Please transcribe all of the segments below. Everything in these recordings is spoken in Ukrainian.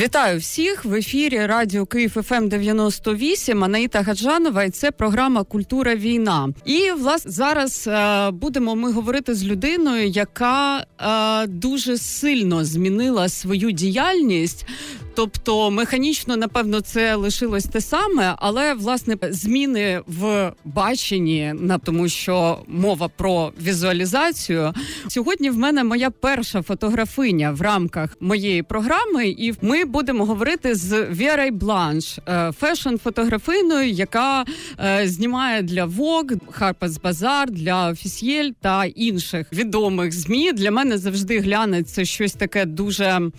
Вітаю всіх в ефірі Радіо Київ ФМ 98, Анаїта Гаджанова, і це програма Культура війна. І власне зараз е, будемо ми говорити з людиною, яка е, дуже сильно змінила свою діяльність. Тобто механічно, напевно, це лишилось те саме, але власне зміни в баченні, на тому, що мова про візуалізацію. Сьогодні в мене моя перша фотографиня в рамках моєї програми, і ми будемо говорити з Вірой Бланш, е, фешн-фотографиною, яка е, знімає для Vogue, Harper's Bazaar, для Officiel та інших відомих змі. Для мене завжди глянеться щось таке дуже.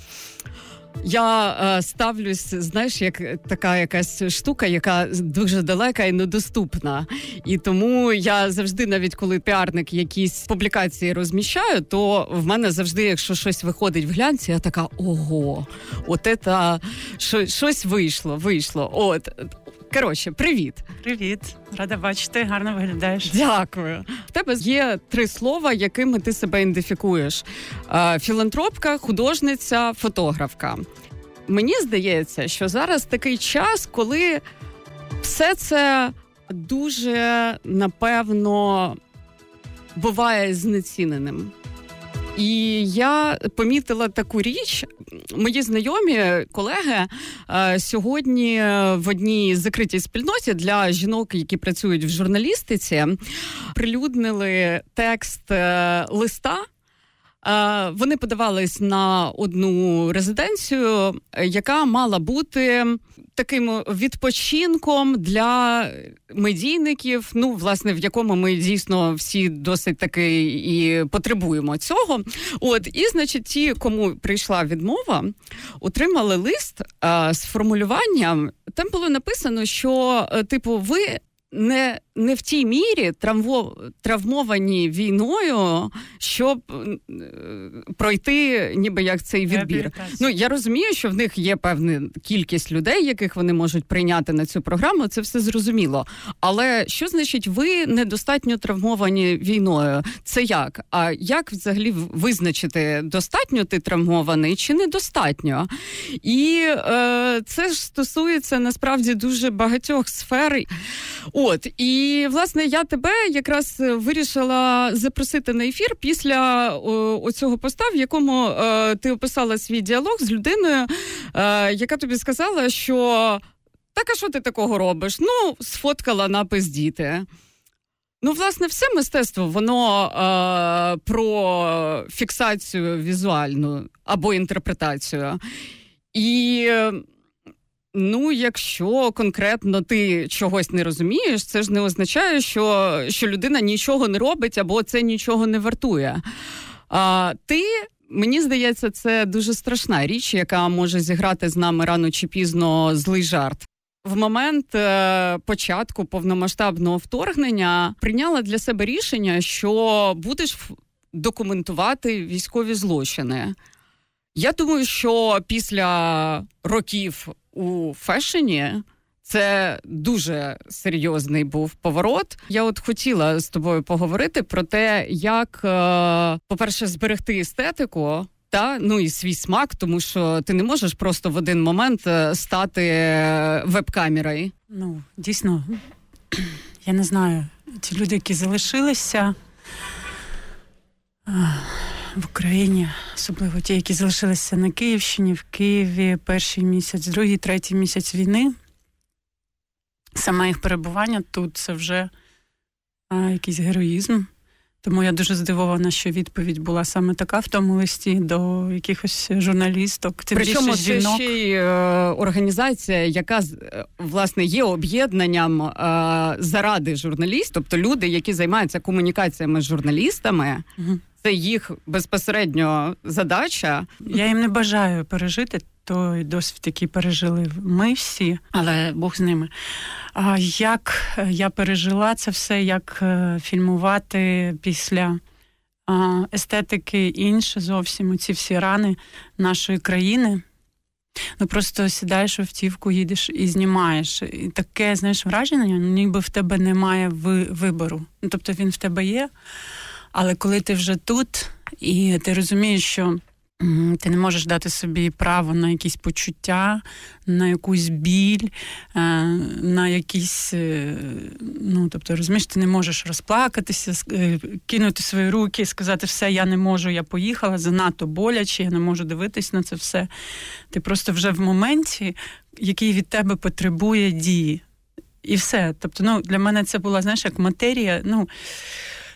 Я е, ставлюсь, знаєш, як така якась штука, яка дуже далека і недоступна. І тому я завжди, навіть коли піарник якісь публікації розміщаю, то в мене завжди, якщо щось виходить в глянці, я така ого, от це щось вийшло, вийшло. От Коротше, привіт. Привіт, рада бачити, гарно виглядаєш. Дякую. В тебе є три слова, якими ти себе ідентифікуєш: філантропка, художниця, фотографка. Мені здається, що зараз такий час, коли все це дуже напевно буває знеціненим. І я помітила таку річ. Мої знайомі колеги е, сьогодні в одній закритій спільноті для жінок, які працюють в журналістиці, прилюднили текст е, листа. Е, вони подавались на одну резиденцію, яка мала бути таким відпочинком для медійників. Ну, власне, в якому ми дійсно всі досить таки і потребуємо цього. От і значить, ті, кому прийшла відмова, отримали лист а, з формулюванням. Там було написано, що е, типу, ви не не в тій мірі травмо, травмовані війною, щоб е, пройти, ніби як цей відбір. Ну я розумію, що в них є певна кількість людей, яких вони можуть прийняти на цю програму. Це все зрозуміло. Але що значить, ви недостатньо травмовані війною? Це як? А як взагалі визначити, достатньо ти травмований чи недостатньо? І е, це ж стосується насправді дуже багатьох сфер. От і. І власне я тебе якраз вирішила запросити на ефір після оцього поста, в якому е, ти описала свій діалог з людиною, е, яка тобі сказала, що так, а що ти такого робиш? Ну, сфоткала напис діти. Ну, власне, все мистецтво, воно е, про фіксацію візуальну або інтерпретацію. І Ну, якщо конкретно ти чогось не розумієш, це ж не означає, що що людина нічого не робить або це нічого не вартує. А ти, мені здається, це дуже страшна річ, яка може зіграти з нами рано чи пізно злий жарт. В момент е, початку повномасштабного вторгнення прийняла для себе рішення, що будеш документувати військові злочини. Я думаю, що після років у фешені. Це дуже серйозний був поворот. Я от хотіла з тобою поговорити про те, як, е, по-перше, зберегти естетику, та ну і свій смак, тому що ти не можеш просто в один момент е, стати веб-камерою. Ну, дійсно, я не знаю, ті люди, які залишилися в Україні, особливо ті, які залишилися на Київщині, в Києві перший місяць, другий, третій місяць війни. Саме їх перебування тут це вже а, якийсь героїзм. Тому я дуже здивована, що відповідь була саме така в тому листі до якихось журналісток. Тим Причому це жінок. ще й е, організація, яка е, власне є об'єднанням е, заради журналістів, тобто люди, які займаються комунікаціями з журналістами. Угу. Це їх безпосередньо задача. Я їм не бажаю пережити той досвід, який пережили ми всі, але Бог з ними. А як я пережила це все, як е, фільмувати після естетики інше зовсім ці всі рани нашої країни. Ну просто сідаєш в автівку, їдеш і знімаєш. І таке, знаєш, враження, ніби в тебе немає вибору. Ну, Тобто він в тебе є. Але коли ти вже тут, і ти розумієш, що ти не можеш дати собі право на якісь почуття, на якусь біль, е, на якісь. Е, ну, тобто, розумієш, ти не можеш розплакатися, е, кинути свої руки сказати, все, я не можу, я поїхала, занадто боляче, я не можу дивитись на це все. Ти просто вже в моменті, який від тебе потребує дії. І все. Тобто, ну, для мене це була, знаєш, як матерія. ну,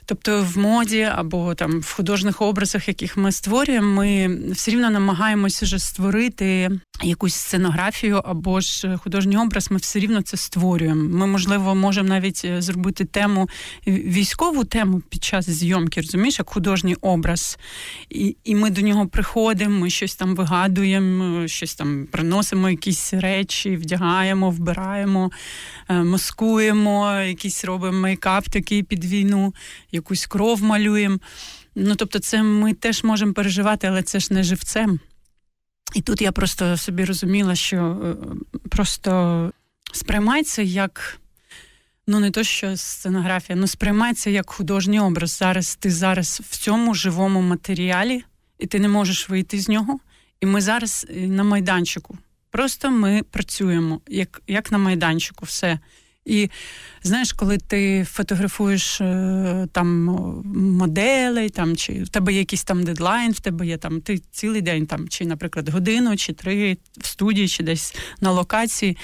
Тобто в моді або там в художніх образах, яких ми створюємо, ми все рівно намагаємося вже створити якусь сценографію або ж художній образ. Ми все рівно це створюємо. Ми, можливо, можемо навіть е, зробити тему військову тему під час зйомки, розумієш, як художній образ. І і ми до нього приходимо, ми щось там вигадуємо, щось там приносимо, якісь речі, вдягаємо, вбираємо, е, маскуємо, якийсь робимо мейкап такий під війну якусь кров малюємо. Ну, тобто, це ми теж можемо переживати, але це ж не живцем. І тут я просто собі розуміла, що е, просто сприймається як. Ну, не то, що сценографія, ну сприймається як художній образ. Зараз ти зараз в цьому живому матеріалі, і ти не можеш вийти з нього. І ми зараз е, на майданчику. Просто ми працюємо як як на майданчику, все. І знаєш, коли ти фотографуєш е, там моделей, там чи в тебе є якийсь там дедлайн, в тебе є там ти цілий день, там, чи, наприклад, годину, чи три в студії, чи десь на локації.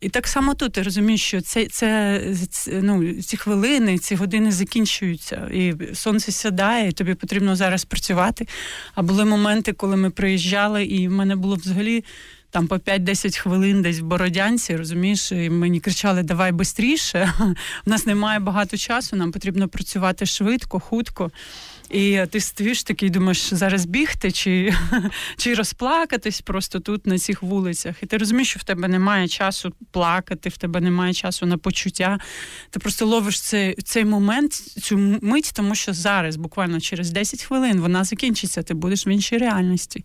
І так само тут ти розумієш, що це це, це ну, ці хвилини, ці години закінчуються, і сонце сідає, і тобі потрібно зараз працювати. А були моменти, коли ми приїжджали, і в мене було взагалі там по 5-10 хвилин десь в Бородянці, розумієш, і мені кричали Давай швидше. У нас немає багато часу, нам потрібно працювати швидко, хутко. І ти стоїш такий, думаєш, зараз бігти чи чи розплакатись просто тут на цих вулицях. І ти розумієш, що в тебе немає часу плакати, в тебе немає часу на почуття. Ти просто ловиш цей цей момент, цю мить, тому що зараз, буквально через 10 хвилин, вона закінчиться, ти будеш в іншій реальності.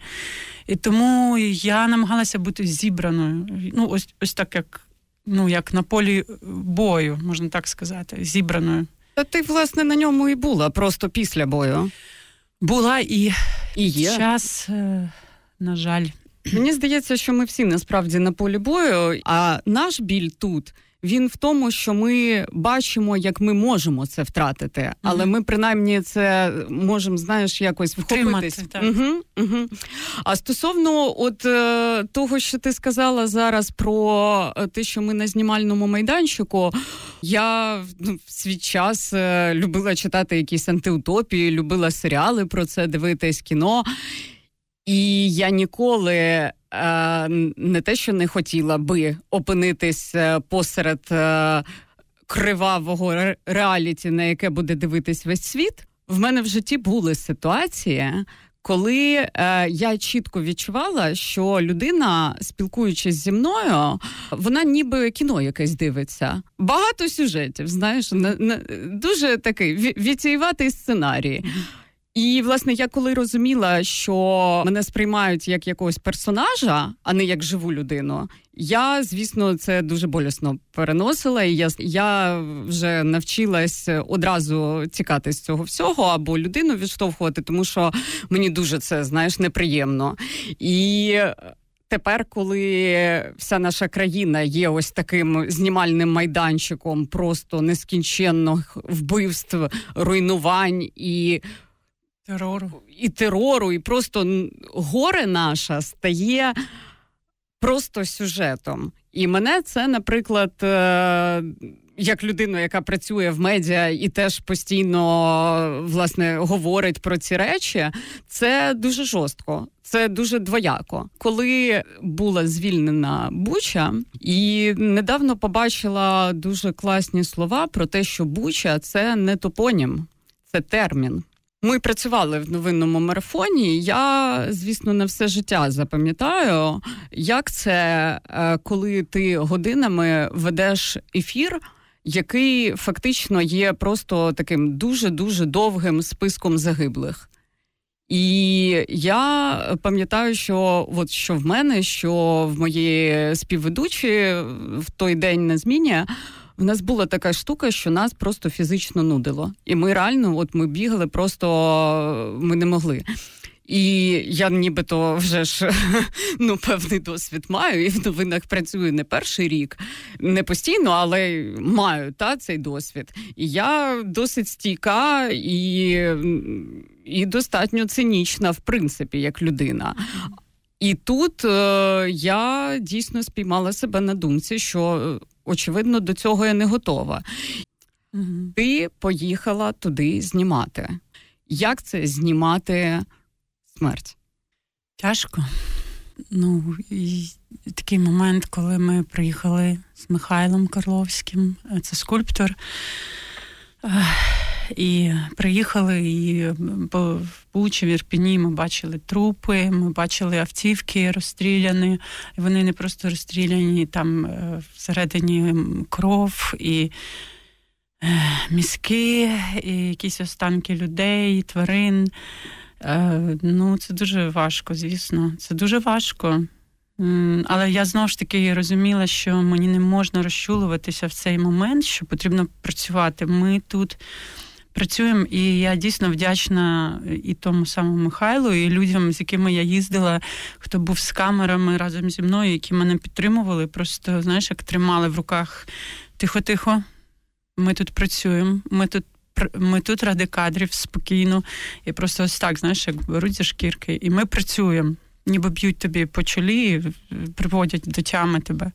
І тому я намагалася бути зібраною. Ну, ось ось так, як ну, як на полі бою, можна так сказати, зібраною. Та ти, власне, на ньому і була, просто після бою. Була і і є. час, е, на жаль. Мені здається, що ми всі насправді на полі бою, а наш біль тут він в тому, що ми бачимо, як ми можемо це втратити, але mm-hmm. ми принаймні це можемо, знаєш, якось вхопитись. Угу, угу. А стосовно от е, того, що ти сказала зараз про е, те, що ми на знімальному майданчику, я ну, в свій час е, любила читати якісь антиутопії, любила серіали про це, дивитись кіно. І я ніколи Е, не те, що не хотіла би опинитись посеред е, кривавого реаліті, на яке буде дивитись весь світ. В мене в житті були ситуації. Коли е, я чітко відчувала, що людина, спілкуючись зі мною, вона ніби кіно якесь дивиться. Багато сюжетів, знаєш, на, на дуже такий вітіюватий сценарій. І власне я коли розуміла, що мене сприймають як якогось персонажа, а не як живу людину. Я, звісно, це дуже болісно переносила, і я я вже навчилась одразу тікати з цього всього або людину відштовхувати, тому що мені дуже це знаєш неприємно. І тепер, коли вся наша країна є ось таким знімальним майданчиком, просто нескінченних вбивств, руйнувань і терору і терору, і просто горе наша стає просто сюжетом. І мене це, наприклад, е, як людину, яка працює в медіа і теж постійно власне говорить про ці речі, це дуже жорстко, це дуже двояко. Коли була звільнена Буча, і недавно побачила дуже класні слова про те, що Буча це не топонім, це термін. Ми працювали в новинному марафоні. Я, звісно, на все життя запам'ятаю, як це, е, коли ти годинами ведеш ефір, який фактично є просто таким дуже дуже довгим списком загиблих. І я пам'ятаю, що от що в мене, що в моєї співведучі в той день на зміні в нас була така штука, що нас просто фізично нудило. І ми реально, от ми бігали, просто ми не могли. І я нібито вже ж ну, певний досвід маю, і в новинах працюю не перший рік, не постійно, але маю та, цей досвід. І я досить стійка і, і достатньо цинічна, в принципі, як людина. І тут е, я дійсно спіймала себе на думці, що очевидно до цього я не готова. Угу. Ти поїхала туди знімати. Як це знімати смерть? Тяжко. Ну, і такий момент, коли ми приїхали з Михайлом Карловським, це скульптор. І приїхали і по Бучі, в Ірпіні ми бачили трупи, ми бачили автівки розстріляні. Вони не просто розстріляні, там е, всередині кров і е, мізки, і якісь останки людей, тварин. Е, ну, це дуже важко, звісно. Це дуже важко. Але я знову ж таки розуміла, що мені не можна розчулуватися в цей момент, що потрібно працювати. Ми тут працюємо, і я дійсно вдячна і тому самому Михайлу, і людям, з якими я їздила, хто був з камерами разом зі мною, які мене підтримували. Просто знаєш, як тримали в руках тихо-тихо. Ми тут працюємо, ми тут. Ми тут ради кадрів спокійно, і просто ось так, знаєш, як беруть за шкірки, і ми працюємо, ніби б'ють тобі по чолі, приводять до тями тебе.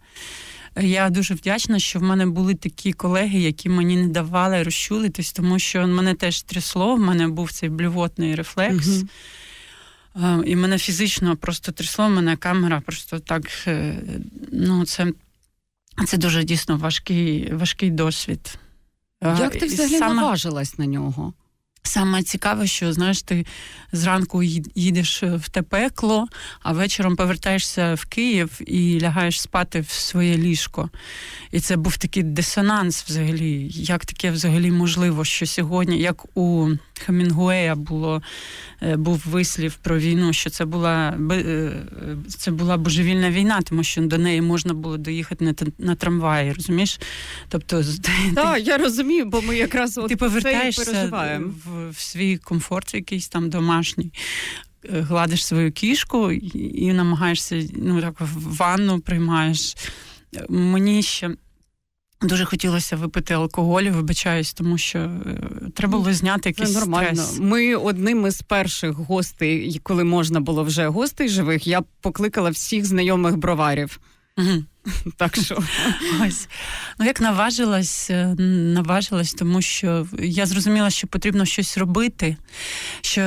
Я дуже вдячна, що в мене були такі колеги, які мені не давали розчулитись, тому що мене теж трясло, в мене був цей блювотний рефлекс. Uh-huh. І мене фізично просто трясло, в мене камера просто так. Е, ну, Це це дуже дійсно важкий важкий досвід. Як ти взагалі саме... наважилась на нього? Саме цікаве, що знаєш, ти зранку їдеш в те пекло, а вечором повертаєшся в Київ і лягаєш спати в своє ліжко. І це був такий дисонанс взагалі. Як таке взагалі можливо, що сьогодні, як у Хемінгуея було е, був вислів про війну, що це була е, це була божевільна війна, тому що до неї можна було доїхати на на трамваї, розумієш? Тобто, Так, ти, я розумію, бо ми якраз от ти повертаєшся в, в свій комфорт, якийсь там домашній. Е, гладиш свою кішку і намагаєшся ну так в ванну приймаєш. Мені ще Дуже хотілося випити алкоголю, вибачаюсь, тому що е, треба було зняти якийсь Це нормально. Стрес. Ми одним із перших гостей, коли можна було вже гостей живих, я покликала всіх знайомих броварів. Угу. Так що ось ну як наважилась, е, наважилась, тому що я зрозуміла, що потрібно щось робити. Що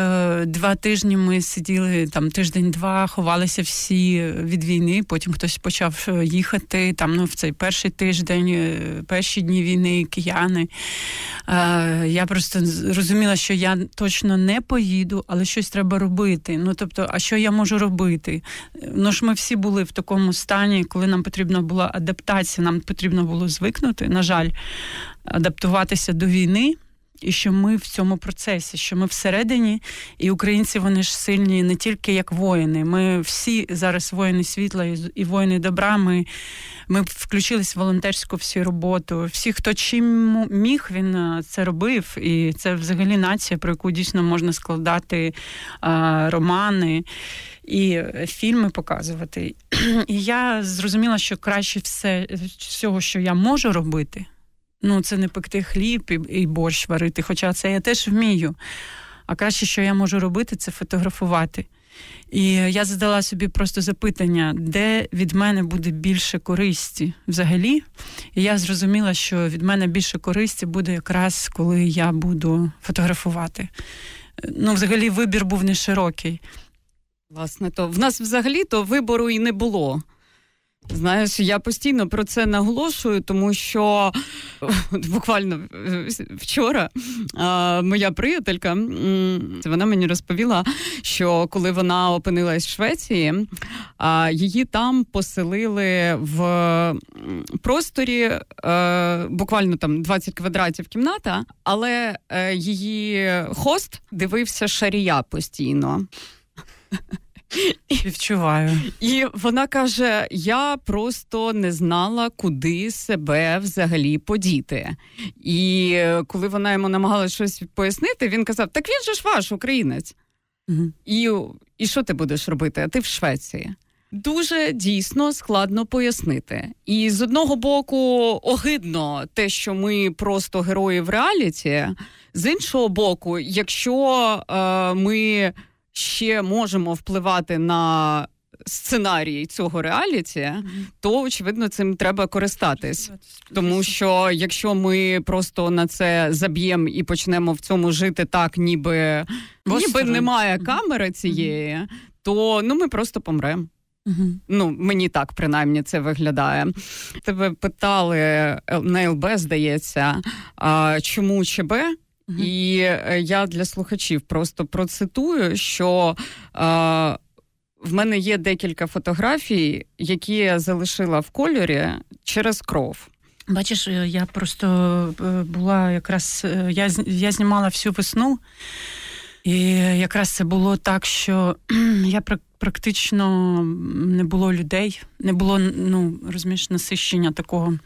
два тижні ми сиділи там тиждень-два, ховалися всі від війни. Потім хтось почав е, їхати там. Ну в цей перший тиждень, е, перші дні війни, кияни. Я просто розуміла, що я точно не поїду, але щось треба робити. Ну тобто, а що я можу робити? Ну ж ми всі були в такому стані, коли нам потрібно потрібна була адаптація, нам потрібно було звикнути, на жаль, адаптуватися до війни. І що ми в цьому процесі, що ми всередині, і українці вони ж сильні не тільки як воїни. Ми всі зараз воїни світла і воїни добра. Ми ми включились в волонтерську всю роботу. Всі, хто чим міг, він е, це робив. І це взагалі нація, про яку дійсно можна складати а, романи і фільми показувати. І я зрозуміла, що краще все всього, що я можу робити. Ну, це не пекти хліб і, і борщ варити, хоча це я теж вмію. А краще, що я можу робити, це фотографувати. І я задала собі просто запитання, де від мене буде більше користі взагалі. І я зрозуміла, що від мене більше користі буде якраз коли я буду фотографувати. Ну, взагалі, вибір був не широкий. Власне, то в нас взагалі то вибору і не було. Знаєш, я постійно про це наголошую, тому що буквально е, вчора моя приятелька вона мені розповіла, що коли вона опинилась в Швеції, її там поселили в просторі е, буквально там 20 квадратів кімната, але е, її хост дивився шарія постійно. Відчуваю. І вона каже: я просто не знала, куди себе взагалі подіти. І коли вона йому намагалася щось пояснити, він казав: Так він же ж ваш українець. Угу. І, І що ти будеш робити? А ти в Швеції. Дуже дійсно складно пояснити. І з одного боку, огидно те, що ми просто герої в реаліті. З іншого боку, якщо е, ми ще можемо впливати на сценарій цього реаліті, то очевидно цим треба користатись. Тому що якщо ми просто на це заб'ємо і почнемо в цьому жити так, ніби ніби немає камери цієї, то ну ми просто помремо. Uh-huh. Ну, мені так принаймні це виглядає. Тебе питали на ЛБ, здається, а, чому ЧБ? І е, я для слухачів просто процитую, що а, в мене є декілька фотографій, які я залишила в кольорі через кров. Бачиш, е, я просто е, була якраз я я знімала всю весну, і якраз це було так, що я практично не було людей, не було ну, розумієш, насищення такого.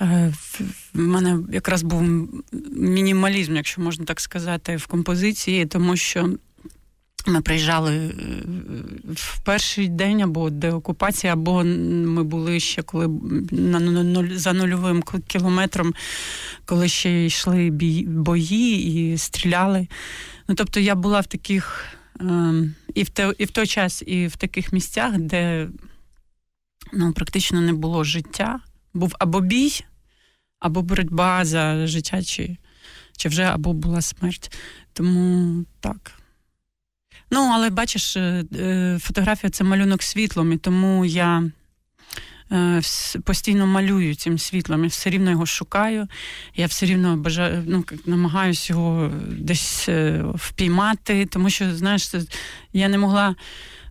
Е, в мене якраз був мінімалізм, якщо можна так сказати, в композиції, тому що ми приїжджали е, в перший день або деокупація, або ми були ще коли на за нульовим кілометром, коли ще йшли бої і стріляли. Ну тобто я була в таких ем, і в те, і в той час, і в таких місцях, де ну, практично не було життя. Був або бій, або боротьба за життя, чи, чи вже або була смерть. Тому так. Ну, але бачиш, е, е, фотографія це малюнок світлом, і тому я Е, постійно малюю цим світлом, я все рівно його шукаю. Я все рівно бажаю, ну, намагаюся його десь впіймати, тому що, знаєш, я не могла.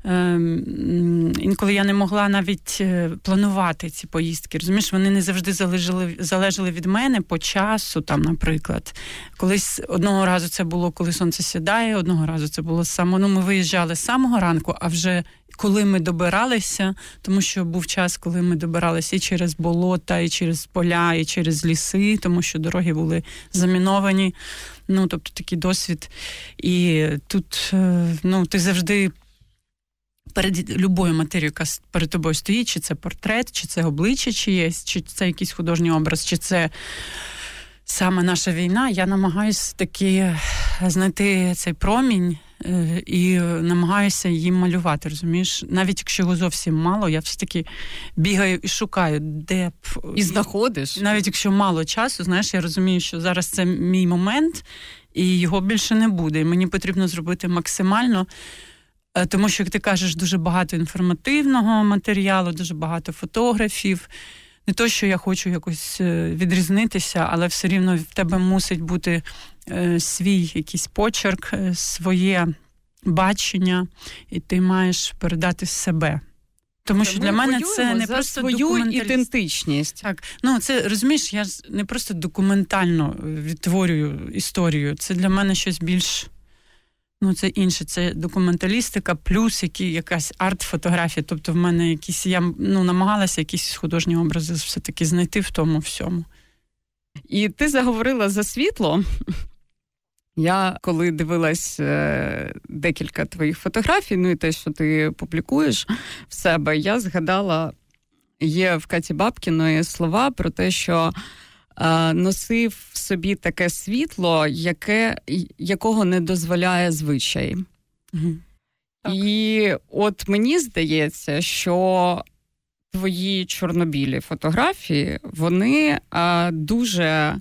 Ем, інколи я не могла навіть е, планувати ці поїздки. Розумієш, вони не завжди залежали залежали від мене по часу, там, наприклад. Колись одного разу це було, коли сонце сідає, одного разу це було само. Ну, ми виїжджали з самого ранку, а вже коли ми добиралися, тому що був час, коли ми добиралися і через болота, і через поля, і через ліси, тому що дороги були заміновані. Ну, тобто такий досвід. І тут е, ну, ти завжди. Перед любою матерією, яка перед тобою стоїть, чи це портрет, чи це обличчя чиєсь, чи це якийсь художній образ, чи це саме наша війна, я намагаюся таки знайти цей промінь Е, і намагаюся їм малювати. Розумієш, навіть якщо його зовсім мало, я все таки бігаю і шукаю, де б і знаходиш. Навіть якщо мало часу, знаєш, я розумію, що зараз це мій момент, і його більше не буде. І мені потрібно зробити максимально. Е, тому що, як ти кажеш, дуже багато інформативного матеріалу, дуже багато фотографів. Не то, що я хочу якось е, відрізнитися, але все рівно в тебе мусить бути Е, свій якийсь почерк, своє бачення, і ти маєш передати себе. Тому що для мене це не просто свою ідентичність. Так, ну це розумієш, я не просто документально відтворюю історію. Це для мене щось більш. Ну, це інше, це документалістика, плюс які, якась арт-фотографія. Тобто, в мене якісь я ну, намагалася якісь художні образи все-таки знайти в тому всьому. І ти заговорила за світло. Я коли дивилась е, декілька твоїх фотографій, ну і те, що ти публікуєш в себе, я згадала, є в Каті Бабкіної слова про те, що носив в собі таке світло, яке, якого не дозволяє звичай. Угу. І от мені здається, що твої чорнобілі фотографії, вони е, дуже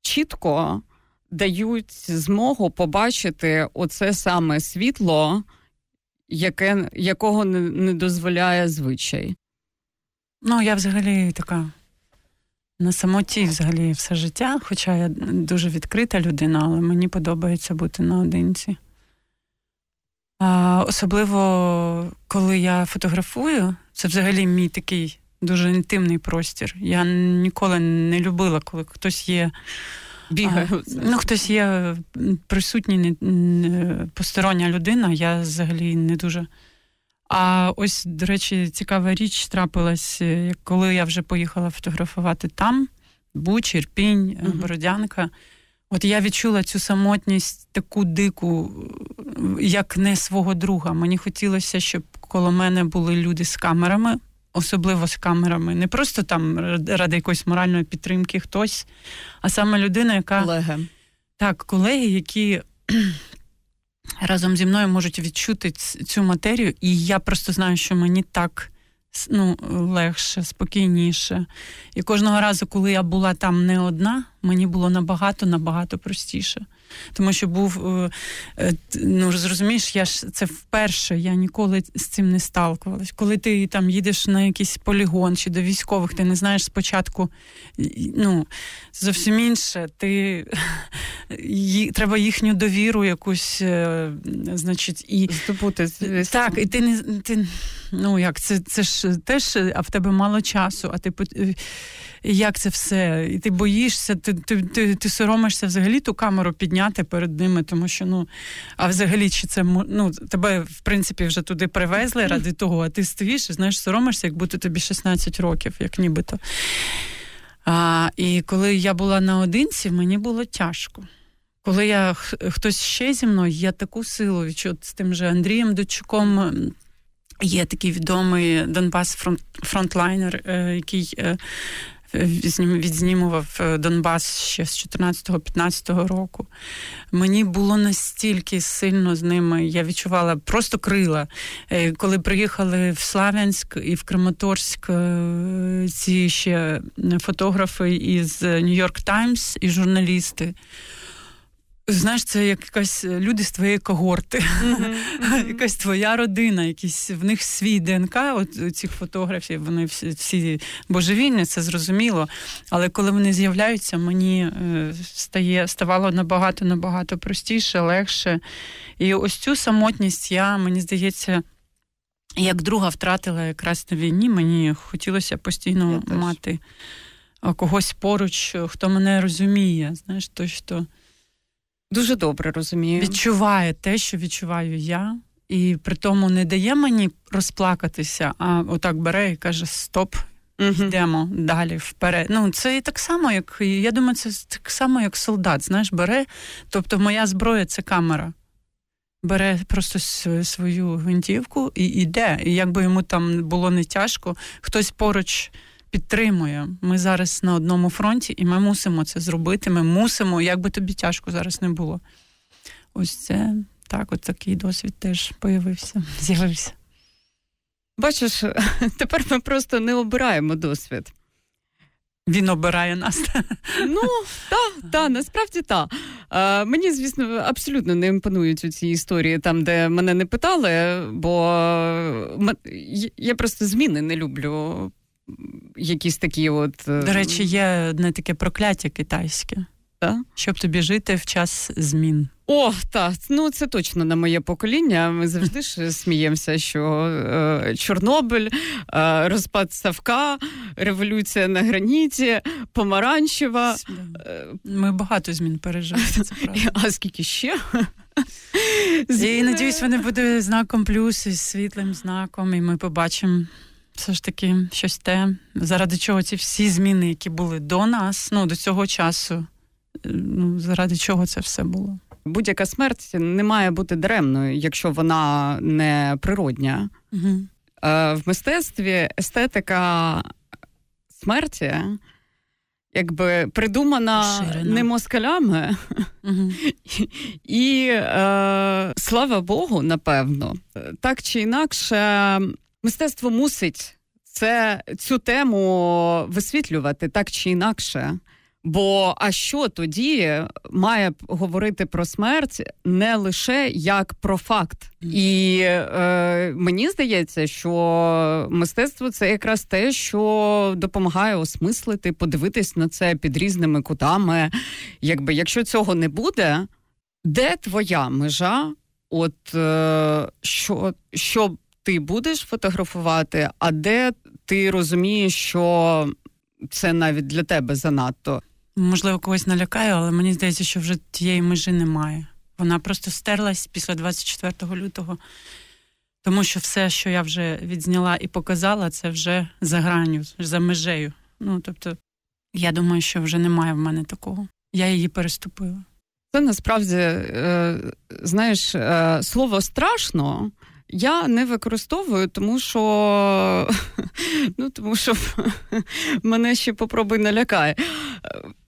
чітко дають змогу побачити оце саме світло, яке, якого не, не дозволяє звичай. Ну, я взагалі така на самоті взагалі все життя, хоча я дуже відкрита людина, але мені подобається бути наодинці. А, Особливо, коли я фотографую, це взагалі мій такий дуже інтимний простір. Я ніколи не любила, коли хтось є Бігаю. Ну, хтось є присутній не, не, постороння людина, я взагалі не дуже. А ось, до речі, цікава річ трапилась, е, коли я вже поїхала фотографувати там, Буч, Ірпінь, uh-huh. Бородянка. От я відчула цю самотність таку дику, як не свого друга. Мені хотілося, щоб коло мене були люди з камерами, особливо з камерами. Не просто там ради якоїсь моральної підтримки хтось, а саме людина, яка колеги. Так, колеги, які разом зі мною можуть відчути цю матерію, і я просто знаю, що мені так ну, легше, спокійніше. І кожного разу, коли я була там не одна, мені було набагато набагато простіше. Тому що був, е, е, ну зрозумієш, я ж це вперше, я ніколи з цим не сталкувалась. Коли ти там їдеш на якийсь полігон чи до військових, ти не знаєш спочатку, ну, зовсім інше, ти треба їхню довіру якусь, е, значить, і здобути. Так, і ти не ти, ну як це це ж теж, а в тебе мало часу, а ти як це все? І ти боїшся, ти ти, ти, ти соромишся взагалі ту камеру підняти перед ними, тому що ну, а взагалі, чи це ну, тебе, в принципі, вже туди привезли ради того, а ти стоїш і знаєш, соромишся, як будто тобі 16 років, як нібито. А, І коли я була наодинці, мені було тяжко. Коли я хтось ще зі мною, я таку силу відчув з тим же Андрієм Дучуком. Є такий відомий Донбас фронт, фронтлайнер, е, який відзнімував е, Донбас ще з 14-15 року. Мені було настільки сильно з ними, я відчувала просто крила. Е, коли приїхали в Славянськ і в Краматорськ е, ці ще фотографи із Нью-Йорк Таймс і журналісти. Знаєш, це якась е, люди з твоєї когорти, mm-hmm. якась твоя родина, якісь в них свій ДНК. От цих фотографів, вони всі, всі божевільні, це зрозуміло. Але коли вони з'являються, мені е, стає ставало набагато набагато простіше, легше. І ось цю самотність я, мені здається, як друга втратила якраз на війні. Мені хотілося постійно мати когось поруч, хто мене розуміє. Знаєш, то що. Дуже добре розумію. Відчуває те, що відчуваю я, і при тому не дає мені розплакатися, а отак бере і каже: Стоп, uh йдемо далі вперед. Ну, це і так само, як я думаю, це так само, як солдат. Знаєш, бере. Тобто, моя зброя це камера. Бере просто свою гвинтівку і йде. І якби йому там було не тяжко, хтось поруч підтримує. Ми зараз на одному фронті, і ми мусимо це зробити. Ми мусимо, як би тобі тяжко зараз не було. Ось це так, от такий досвід теж появився, з'явився. Бачиш, тепер ми просто не обираємо досвід. Він обирає нас. Ну, так, та, насправді так. Мені, звісно, абсолютно не імпонують у ці історії там, де мене не питали, бо я просто зміни не люблю якісь такі от. Е, До речі, є одне таке прокляття китайське. Так? Щоб тобі жити в час змін. О, так, ну це точно на моє покоління. Ми завжди ж сміємося, що е, Чорнобиль, е, розпад Савка, революція на граніті, помаранчева. Е, Ми багато змін пережили. Це правда. А скільки ще? І надіюсь, вони будуть знаком плюс і світлим знаком, і ми побачимо все ж таки щось те, заради чого ці всі зміни, які були до нас, ну до цього часу, ну заради чого це все було. Будь-яка смерть не має бути даремною, якщо вона не природня. Угу. В мистецтві естетика смерті якби придумана Ширина. не москалями, угу. і, е, слава Богу, напевно, так чи інакше, Мистецтво мусить це цю тему висвітлювати так чи інакше. Бо а що тоді має говорити про смерть не лише як про факт, і е, мені здається, що мистецтво це якраз те, що допомагає осмислити, подивитись на це під різними кутами. Якби якщо цього не буде, де твоя межа? От е, що, що ти будеш фотографувати, а де ти розумієш, що це навіть для тебе занадто. Можливо, когось налякаю, але мені здається, що вже тієї межі немає. Вона просто стерлась після 24 лютого, тому що все, що я вже відзняла і показала, це вже за граню, за межею. Ну тобто, я думаю, що вже немає в мене такого. я її переступила. Це насправді, е, знаєш, е, слово страшно. Я не використовую, тому що ну, тому що мене ще попробуй налякає.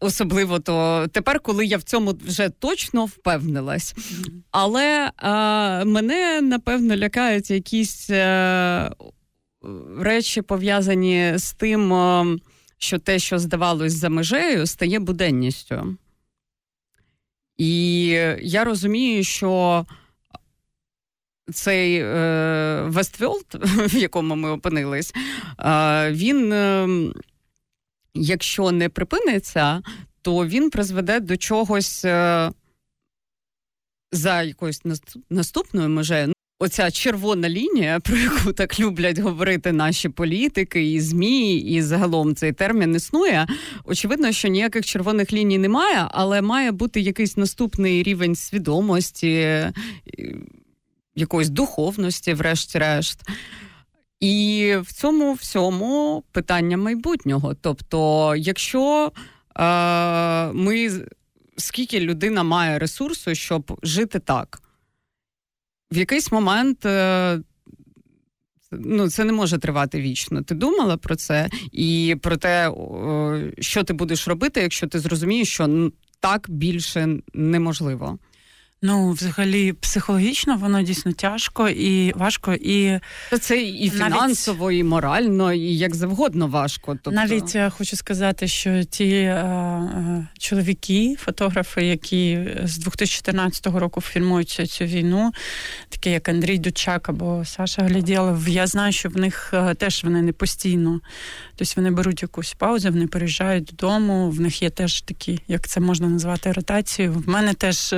Особливо то тепер, коли я в цьому вже точно впевнилась. Але а, мене напевно лякають якісь а, е, речі пов'язані з тим, а, що те, що здавалось за межею, стає буденністю. І я розумію, що цей е, Вестфілд, в якому ми опинились, е, він, е, якщо не припиниться, то він призведе до чогось е, за якоюсь наступною межею. Оця червона лінія, про яку так люблять говорити наші політики, і змі, і загалом цей термін існує. Очевидно, що ніяких червоних ліній немає, але має бути якийсь наступний рівень свідомості якоїсь духовності, врешті-решт. І в цьому всьому питання майбутнього. Тобто, якщо е, ми скільки людина має ресурсу, щоб жити так, в якийсь момент. Е, Ну, це не може тривати вічно. Ти думала про це і про те, що ти будеш робити, якщо ти зрозумієш, що так більше неможливо. Ну, взагалі, психологічно воно дійсно тяжко і важко. І це і фінансово, навіть, і морально, і як завгодно важко. Тобто... Навіть я хочу сказати, що ті е, е, чоловіки, фотографи, які з 2014 року фільмують цю війну, такі як Андрій Дучак або Саша Глядєлов, я знаю, що в них е, теж вони не постійно. Тобто вони беруть якусь паузу, вони переїжджають додому. В них є теж такі, як це можна назвати, ротацію. В мене теж.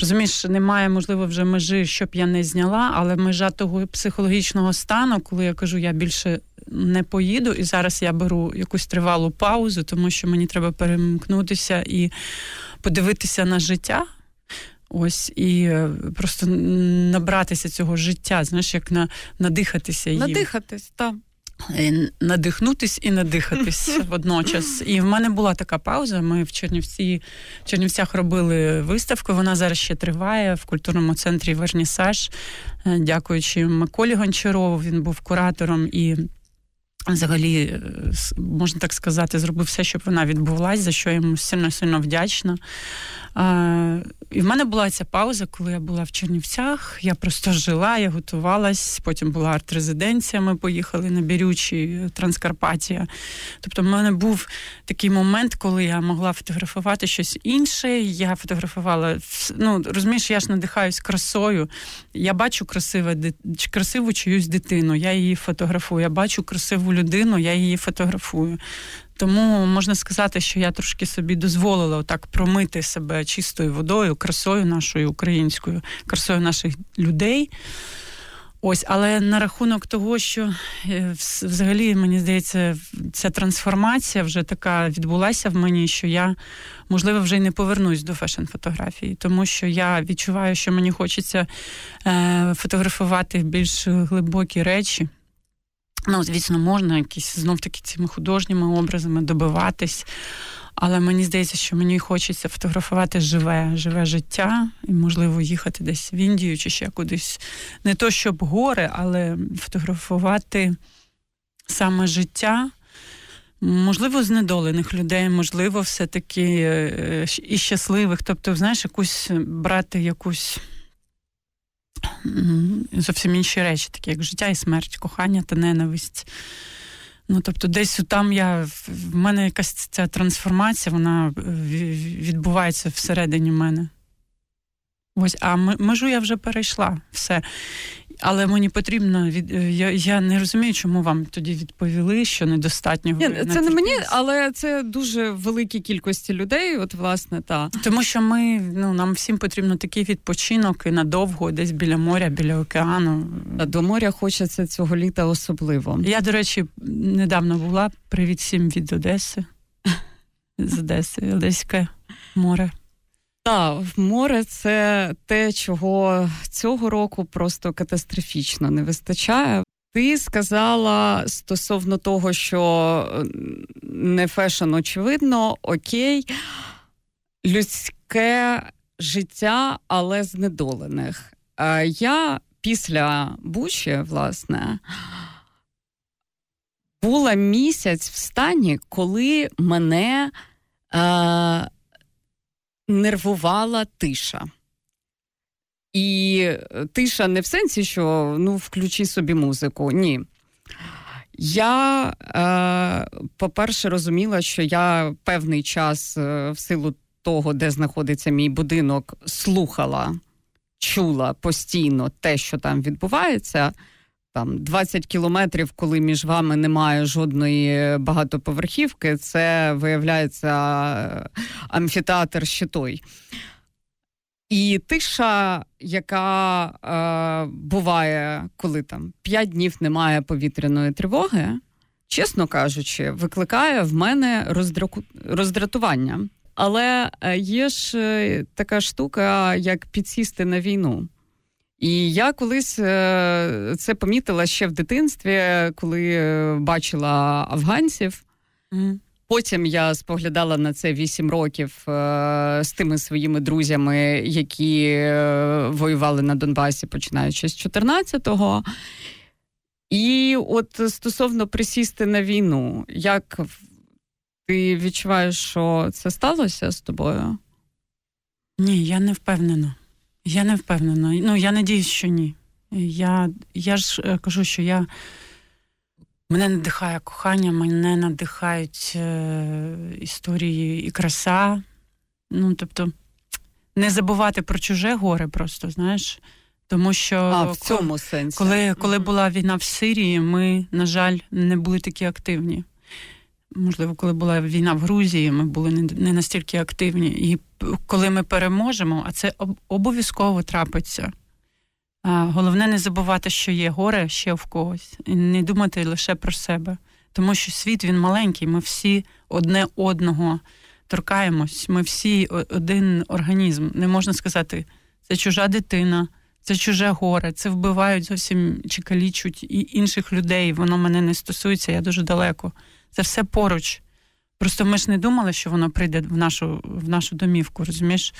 Розумієш, немає, можливо, вже межі, щоб я не зняла, але межа того психологічного стану, коли я кажу, я більше не поїду, і зараз я беру якусь тривалу паузу, тому що мені треба перемкнутися і подивитися на життя. Ось і е, просто набратися цього життя, знаєш, як на надихатися їм. Надихатись, так. Е, надихнутись і надихатись водночас. І в мене була така пауза. Ми в Чернівці в Чернівцях робили виставку. Вона зараз ще триває в культурному центрі Вернісаж, е, дякуючи Миколі Гончарову. Він був куратором і. Взагалі, е, можна так сказати, зробив все, щоб вона відбулася, за що я йому сильно сильно вдячна. І в мене була ця пауза, коли я була в Чернівцях. Я просто жила, я готувалась. Потім була арт-резиденція. Ми поїхали на Бірючі, Транскарпатія. Тобто, в мене був такий момент, коли я могла фотографувати щось інше. Я фотографувала ну розумієш, я ж надихаюсь красою. Я бачу красиве красиву чиюсь дитину. Я її фотографую. Я бачу красиву людину, я її фотографую. Тому можна сказати, що я трошки собі дозволила так промити себе чистою водою, красою нашою українською, красою наших людей. Ось, але на рахунок того, що е, взагалі мені здається, ця трансформація вже така відбулася в мені, що я можливо вже й не повернусь до фешн-фотографії, тому що я відчуваю, що мені хочеться е, фотографувати більш глибокі речі. Ну, звісно, можна якісь знов таки цими художніми образами добиватись. Але мені здається, що мені хочеться фотографувати живе, живе життя, і, можливо, їхати десь в Індію чи ще кудись. Не то, щоб гори, але фотографувати саме життя. Можливо, знедолених людей, можливо, все-таки е, і щасливих. Тобто, знаєш, якусь брати якусь зовсім інші речі, такі як життя і смерть, кохання та ненависть. Ну, тобто, десь там я в мене якась ця трансформація, вона е, відбувається всередині мене. Ось, а межу я вже перейшла все. Але мені потрібно від е, я я не розумію, чому вам тоді відповіли, що недостатньо Ні, Це не мені, але це дуже великій кількості людей. От власне та тому, що ми ну нам всім потрібно такий відпочинок і надовго, десь біля моря, біля океану. А До моря хочеться цього літа особливо. Я, до речі, недавно була. Привіт всім від Одеси з Одеси, Одеське море. Так, море це те, чого цього року просто катастрофічно не вистачає. Ти сказала стосовно того, що не фешн, очевидно, окей. людське життя, але знедолених. Я після Бучі, власне, була місяць в стані, коли мене е, нервувала тиша. І тиша не в сенсі, що ну, включи собі музику. Ні. Я, е, по-перше, розуміла, що я певний час е, в силу того, де знаходиться мій будинок, слухала, чула постійно те, що там відбувається. Там 20 кілометрів, коли між вами немає жодної багатоповерхівки, це виявляється амфітеатр ще той. І тиша, яка е, буває, коли там 5 днів немає повітряної тривоги, чесно кажучи, викликає в мене роздраку... роздратування. Але е, є ж е, така штука, як підсісти на війну. І я колись е, це помітила ще в дитинстві, коли бачила афганців. Mm. Потім я споглядала на це вісім років з тими своїми друзями, які воювали на Донбасі, починаючи з 14-го. І от стосовно присісти на війну, як ти відчуваєш, що це сталося з тобою? Ні, я не впевнена. Я не впевнена. Ну, я надіюсь, що ні. Я я ж е, кажу, що я мене надихає кохання, мене надихають е, історії і краса. Ну, тобто, не забувати про чуже горе, просто, знаєш. Тому що а, в цьому сенсі. коли коли була війна в Сирії, ми, на жаль, не були такі активні можливо, коли була війна в Грузії, ми були не настільки активні. І коли ми переможемо, а це обов'язково трапиться. Головне не забувати, що є горе ще в когось, і не думати лише про себе. Тому що світ він маленький, ми всі одне одного торкаємось, ми всі один організм. Не можна сказати, це чужа дитина, це чуже горе, це вбивають зовсім чи калічуть і інших людей. Воно мене не стосується, я дуже далеко. Це все поруч. Просто ми ж не думали, що воно прийде в нашу в нашу домівку, розумієш?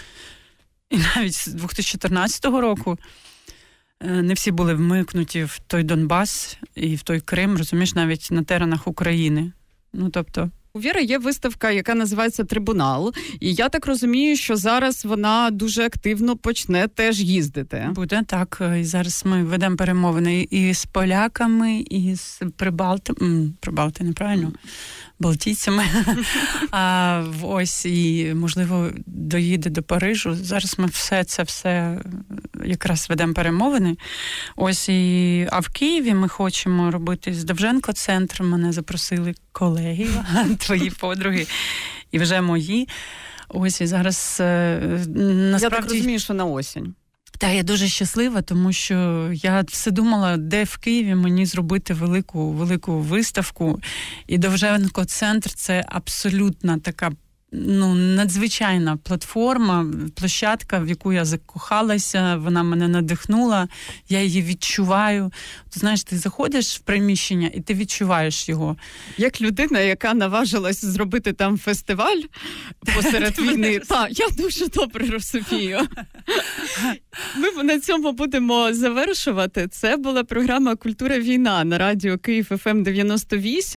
І навіть з 2014 року е, не всі були вмикнуті в той Донбас і в той Крим, розумієш, навіть на теренах України. Ну тобто. У Віри є виставка, яка називається Трибунал, і я так розумію, що зараз вона дуже активно почне теж їздити. Буде так. І Зараз ми ведемо перемовини і з поляками, і з Прибалтами. Прибалти неправильно балтійцями. А ось і можливо доїде до Парижу. Зараз ми все це все якраз ведемо перемовини. Ось і а в Києві ми хочемо робити з Довженко центр. Мене запросили колеги, твої подруги, і вже мої. Ось і зараз насправді... Я так розумію, що на осінь. Та я дуже щаслива, тому що я все думала, де в Києві мені зробити велику велику виставку. І Довженко центр це абсолютна така ну, надзвичайна платформа, площадка, в яку я закохалася, вона мене надихнула, я її відчуваю. Ти знаєш, ти заходиш в приміщення і ти відчуваєш його. Як людина, яка наважилась зробити там фестиваль посеред війни, так, я дуже добре розумію. Ми на цьому будемо завершувати. Це була програма Культура війна на радіо Київ ФМ 98.